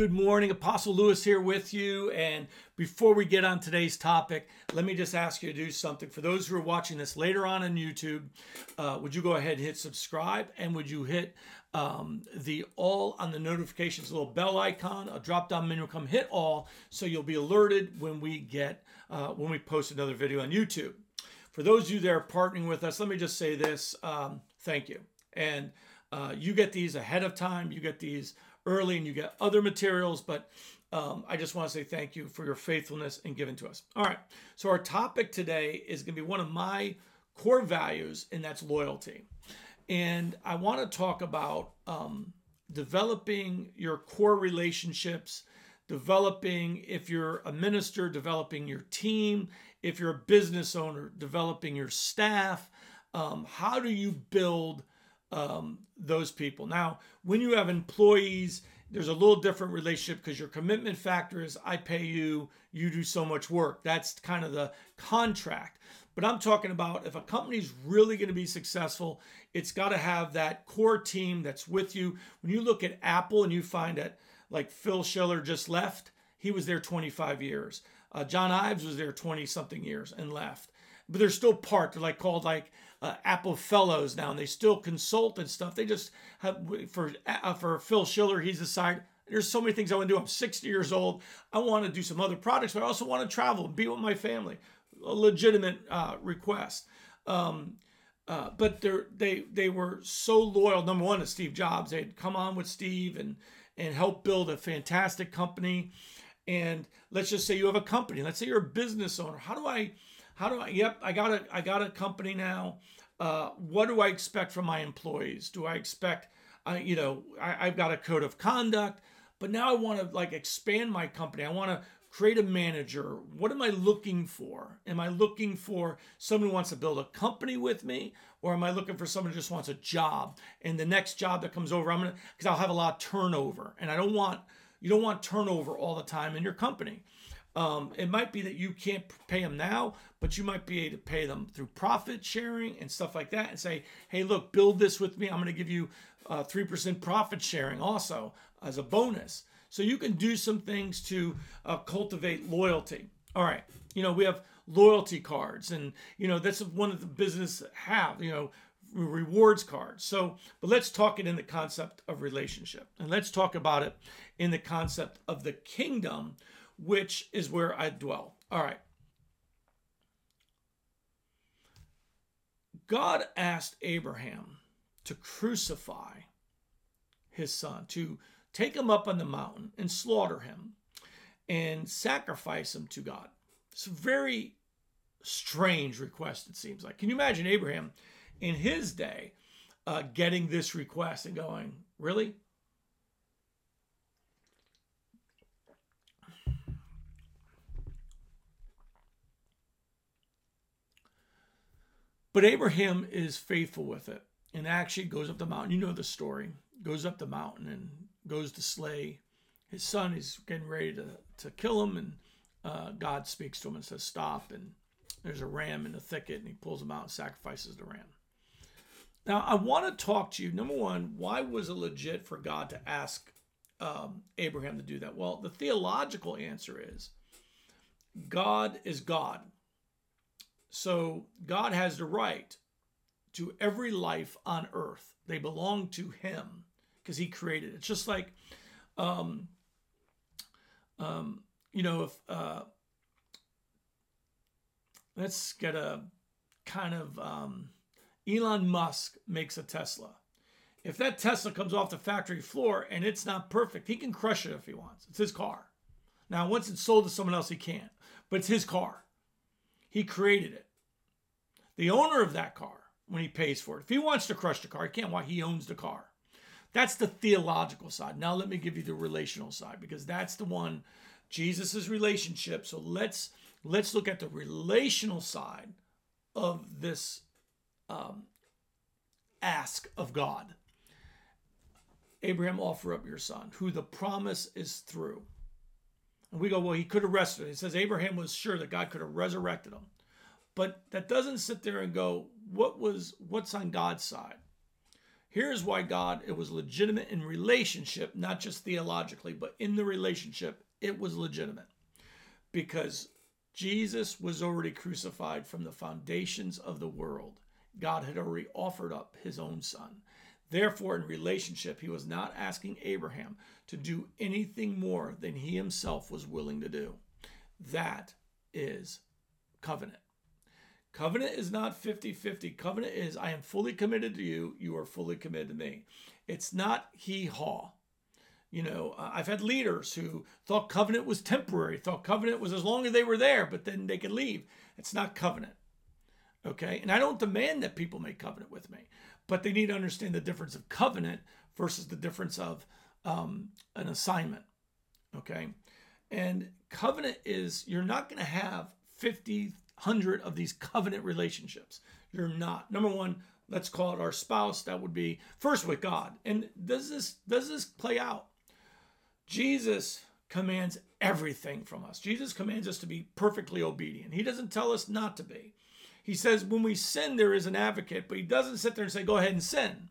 Good morning. Apostle Lewis here with you. And before we get on today's topic, let me just ask you to do something. For those who are watching this later on on YouTube, uh, would you go ahead and hit subscribe and would you hit um, the all on the notifications, little bell icon, a drop down menu, come hit all so you'll be alerted when we get, uh, when we post another video on YouTube. For those of you that are partnering with us, let me just say this um, thank you. And uh, you get these ahead of time, you get these early, and you get other materials, but um, I just want to say thank you for your faithfulness and giving to us. All right, so our topic today is going to be one of my core values, and that's loyalty. And I want to talk about um, developing your core relationships, developing, if you're a minister, developing your team, if you're a business owner, developing your staff. Um, how do you build um, those people. Now, when you have employees, there's a little different relationship because your commitment factor is I pay you, you do so much work. That's kind of the contract. But I'm talking about if a company's really going to be successful, it's got to have that core team that's with you. When you look at Apple and you find that, like Phil Schiller just left, he was there 25 years. Uh, John Ives was there 20 something years and left. But they're still part. They're like called like uh, Apple Fellows now, and they still consult and stuff. They just have for uh, for Phil Schiller, he's decided there's so many things I want to do. I'm 60 years old. I want to do some other projects, but I also want to travel be with my family. A legitimate uh, request. Um, uh, but they they were so loyal. Number one to Steve Jobs. They'd come on with Steve and and help build a fantastic company. And let's just say you have a company. Let's say you're a business owner. How do I how do I? Yep, I got a I got a company now. Uh, what do I expect from my employees? Do I expect, uh, you know, I, I've got a code of conduct, but now I want to like expand my company. I want to create a manager. What am I looking for? Am I looking for someone who wants to build a company with me? Or am I looking for someone who just wants a job? And the next job that comes over, I'm gonna because I'll have a lot of turnover. And I don't want you don't want turnover all the time in your company. Um, it might be that you can't pay them now, but you might be able to pay them through profit sharing and stuff like that and say, hey, look, build this with me. I'm going to give you uh, 3% profit sharing also as a bonus. So you can do some things to uh, cultivate loyalty. All right. You know, we have loyalty cards and, you know, that's one of the business have, you know, rewards cards. So, but let's talk it in the concept of relationship and let's talk about it in the concept of the kingdom which is where I dwell. All right. God asked Abraham to crucify his son, to take him up on the mountain and slaughter him and sacrifice him to God. It's a very strange request, it seems like. Can you imagine Abraham in his day uh, getting this request and going, Really? But Abraham is faithful with it and actually goes up the mountain. You know the story. Goes up the mountain and goes to slay his son. He's getting ready to, to kill him. And uh, God speaks to him and says, Stop. And there's a ram in the thicket. And he pulls him out and sacrifices the ram. Now, I want to talk to you. Number one, why was it legit for God to ask um, Abraham to do that? Well, the theological answer is God is God. So God has the right to every life on earth. They belong to Him because He created it. It's just like, um, um, you know, if uh, let's get a kind of um, Elon Musk makes a Tesla. If that Tesla comes off the factory floor and it's not perfect, he can crush it if he wants. It's his car. Now, once it's sold to someone else, he can't, but it's his car. He created it. The owner of that car, when he pays for it, if he wants to crush the car, he can't. Why? He owns the car. That's the theological side. Now let me give you the relational side because that's the one Jesus's relationship. So let's let's look at the relational side of this um, ask of God. Abraham, offer up your son, who the promise is through. And we go, well, he could have rested. It says Abraham was sure that God could have resurrected him. But that doesn't sit there and go, what was what's on God's side? Here's why God, it was legitimate in relationship, not just theologically, but in the relationship, it was legitimate. Because Jesus was already crucified from the foundations of the world. God had already offered up his own son. Therefore, in relationship, he was not asking Abraham to do anything more than he himself was willing to do. That is covenant. Covenant is not 50 50. Covenant is I am fully committed to you, you are fully committed to me. It's not he haw. You know, I've had leaders who thought covenant was temporary, thought covenant was as long as they were there, but then they could leave. It's not covenant. Okay. And I don't demand that people make covenant with me, but they need to understand the difference of covenant versus the difference of um, an assignment. Okay. And covenant is you're not going to have 50 hundred of these covenant relationships. You're not. Number one, let's call it our spouse. That would be first with God. And does this does this play out? Jesus commands everything from us. Jesus commands us to be perfectly obedient. He doesn't tell us not to be. He says when we sin, there is an advocate, but he doesn't sit there and say, go ahead and sin.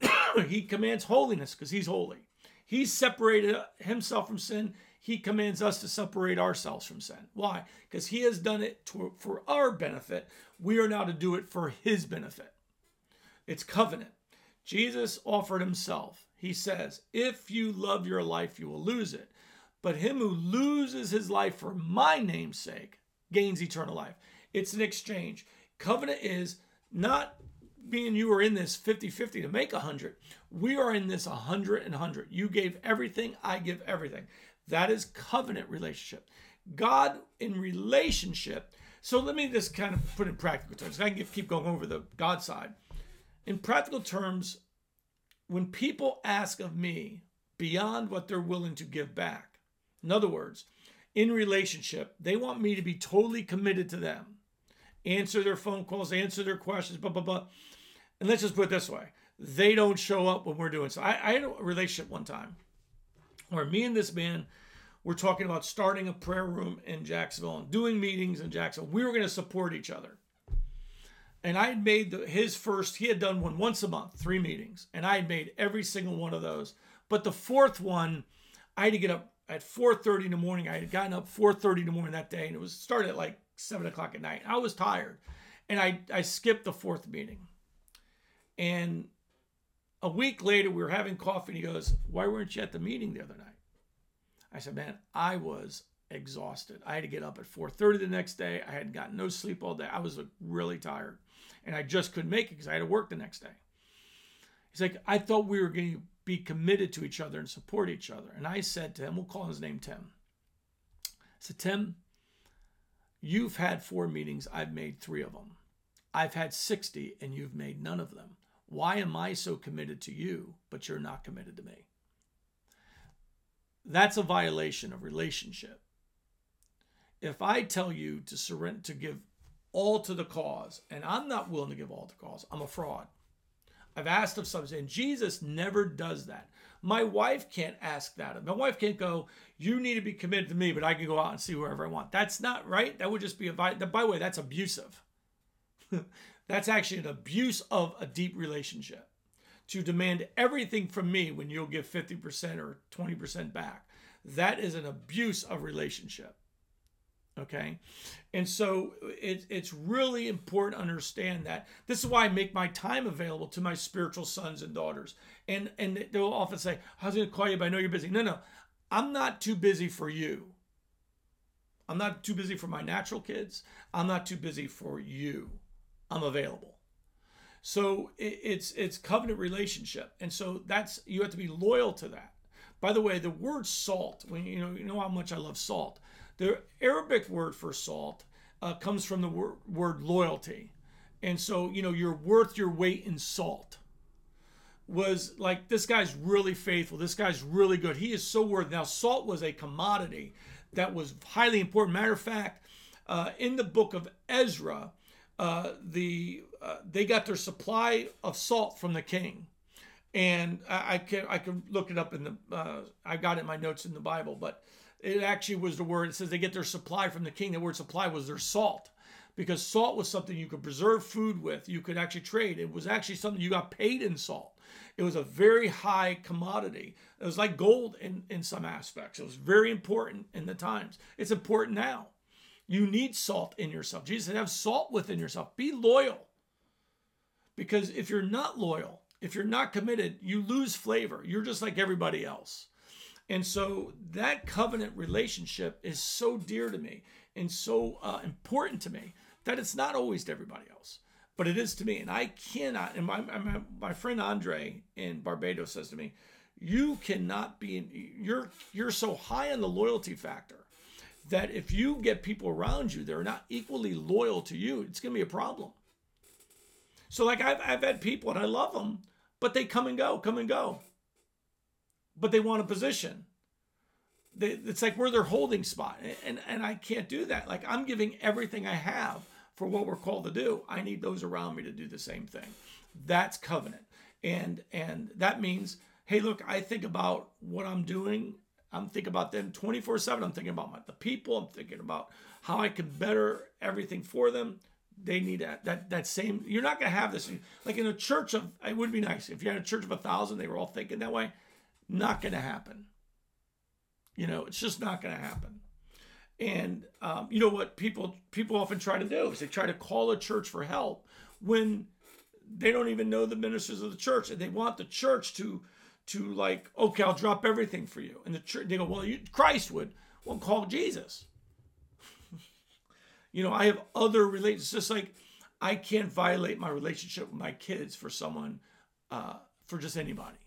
he commands holiness because he's holy. He's separated himself from sin he commands us to separate ourselves from sin. Why? Because he has done it to, for our benefit. We are now to do it for his benefit. It's covenant. Jesus offered himself. He says, If you love your life, you will lose it. But him who loses his life for my name's sake gains eternal life. It's an exchange. Covenant is not me and you are in this 50 50 to make 100. We are in this 100 and 100. You gave everything, I give everything. That is covenant relationship. God in relationship. So let me just kind of put in practical terms. I can keep going over the God side. In practical terms, when people ask of me beyond what they're willing to give back, in other words, in relationship, they want me to be totally committed to them, answer their phone calls, answer their questions, blah, blah, blah. And let's just put it this way they don't show up when we're doing so. I, I had a relationship one time where me and this man were talking about starting a prayer room in Jacksonville and doing meetings in Jacksonville. We were going to support each other. And I had made the, his first, he had done one once a month, three meetings. And I had made every single one of those. But the fourth one, I had to get up at 4.30 in the morning. I had gotten up 4.30 in the morning that day. And it was started at like 7 o'clock at night. I was tired. And I, I skipped the fourth meeting. And a week later, we were having coffee, and he goes, Why weren't you at the meeting the other night? I said, Man, I was exhausted. I had to get up at 4:30 the next day. I had gotten no sleep all day. I was really tired. And I just couldn't make it because I had to work the next day. He's like, I thought we were going to be committed to each other and support each other. And I said to him, we'll call his name Tim. I said, Tim, you've had four meetings. I've made three of them. I've had 60 and you've made none of them. Why am I so committed to you, but you're not committed to me? That's a violation of relationship. If I tell you to surrender, to give all to the cause, and I'm not willing to give all to the cause, I'm a fraud. I've asked of something, and Jesus never does that. My wife can't ask that. My wife can't go, You need to be committed to me, but I can go out and see whoever I want. That's not right. That would just be a, by the way, that's abusive. That's actually an abuse of a deep relationship to demand everything from me when you'll give 50% or 20% back. That is an abuse of relationship. Okay. And so it, it's really important to understand that. This is why I make my time available to my spiritual sons and daughters. And and they'll often say, I was going to call you, but I know you're busy. No, no. I'm not too busy for you. I'm not too busy for my natural kids. I'm not too busy for you. I'm available. So it's it's covenant relationship, and so that's you have to be loyal to that. By the way, the word salt, when you know you know how much I love salt. The Arabic word for salt uh, comes from the word, word loyalty, and so you know you're worth your weight in salt. Was like this guy's really faithful. This guy's really good. He is so worth. Now salt was a commodity that was highly important. Matter of fact, uh, in the book of Ezra, uh, the uh, they got their supply of salt from the king, and I, I, can I can look it up in the uh, I got it in my notes in the Bible, but it actually was the word. It says they get their supply from the king. The word supply was their salt, because salt was something you could preserve food with. You could actually trade. It was actually something you got paid in salt. It was a very high commodity. It was like gold in, in some aspects. It was very important in the times. It's important now. You need salt in yourself. Jesus said, have salt within yourself. Be loyal. Because if you're not loyal, if you're not committed, you lose flavor. You're just like everybody else. And so that covenant relationship is so dear to me and so uh, important to me that it's not always to everybody else, but it is to me. And I cannot, and my, my, my friend Andre in Barbados says to me, you cannot be, you're, you're so high on the loyalty factor that if you get people around you that are not equally loyal to you, it's going to be a problem. So, like, I've, I've had people and I love them, but they come and go, come and go. But they want a position. They, it's like we're their holding spot. And, and I can't do that. Like, I'm giving everything I have for what we're called to do. I need those around me to do the same thing. That's covenant. And and that means, hey, look, I think about what I'm doing. I'm thinking about them 24/7. I'm thinking about my, the people. I'm thinking about how I can better everything for them. They need that that that same. You're not to have this like in a church of. It would be nice if you had a church of a thousand. They were all thinking that way. Not going to happen. You know, it's just not going to happen. And um, you know what people people often try to do is they try to call a church for help when they don't even know the ministers of the church, and they want the church to to like, okay, I'll drop everything for you. And the church they go, well, you, Christ would. Well, call Jesus. you know, I have other relations. Just like I can't violate my relationship with my kids for someone, uh, for just anybody.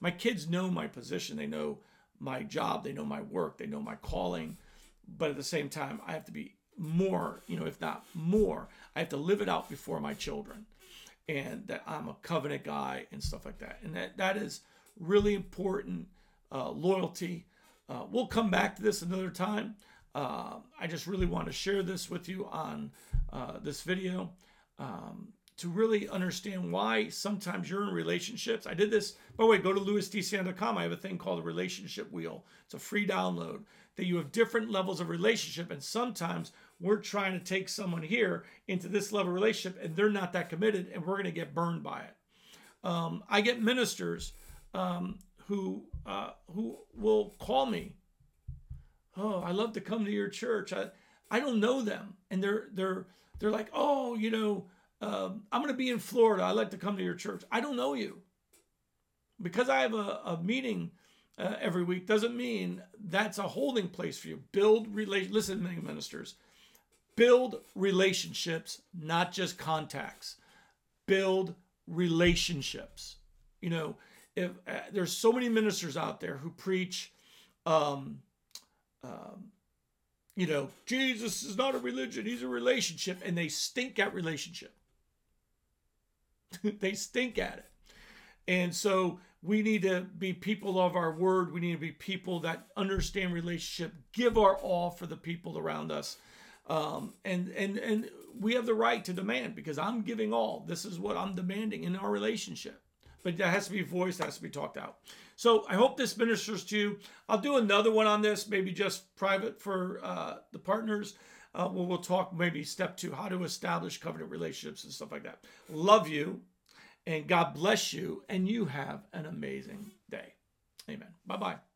My kids know my position. They know my job. They know my work. They know my calling but at the same time, I have to be more, you know, if not more, I have to live it out before my children, and that I'm a covenant guy and stuff like that, and that that is really important. Uh, loyalty. Uh, we'll come back to this another time. Uh, I just really want to share this with you on uh, this video um, to really understand why sometimes you're in relationships. I did this, by the way, go to lewisdcn.com. I have a thing called a relationship wheel. It's a free download that you have different levels of relationship. And sometimes we're trying to take someone here into this level of relationship and they're not that committed and we're going to get burned by it. Um, I get ministers um, who uh, who will call me. Oh, I love to come to your church. I I don't know them, and they're they're they're like, oh, you know, uh, I'm going to be in Florida. I like to come to your church. I don't know you because I have a, a meeting uh, every week doesn't mean that's a holding place for you. Build relation. Listen, many ministers, build relationships, not just contacts. Build relationships. You know, if uh, there's so many ministers out there who preach, um, um, you know, Jesus is not a religion; he's a relationship, and they stink at relationship. they stink at it, and so we need to be people of our word. We need to be people that understand relationship, give our all for the people around us. Um, and and and we have the right to demand because I'm giving all. This is what I'm demanding in our relationship. But that has to be voiced, has to be talked out. So I hope this ministers to you. I'll do another one on this, maybe just private for uh, the partners. Uh, where we'll talk maybe step two, how to establish covenant relationships and stuff like that. Love you. And God bless you, and you have an amazing day. Amen. Bye bye.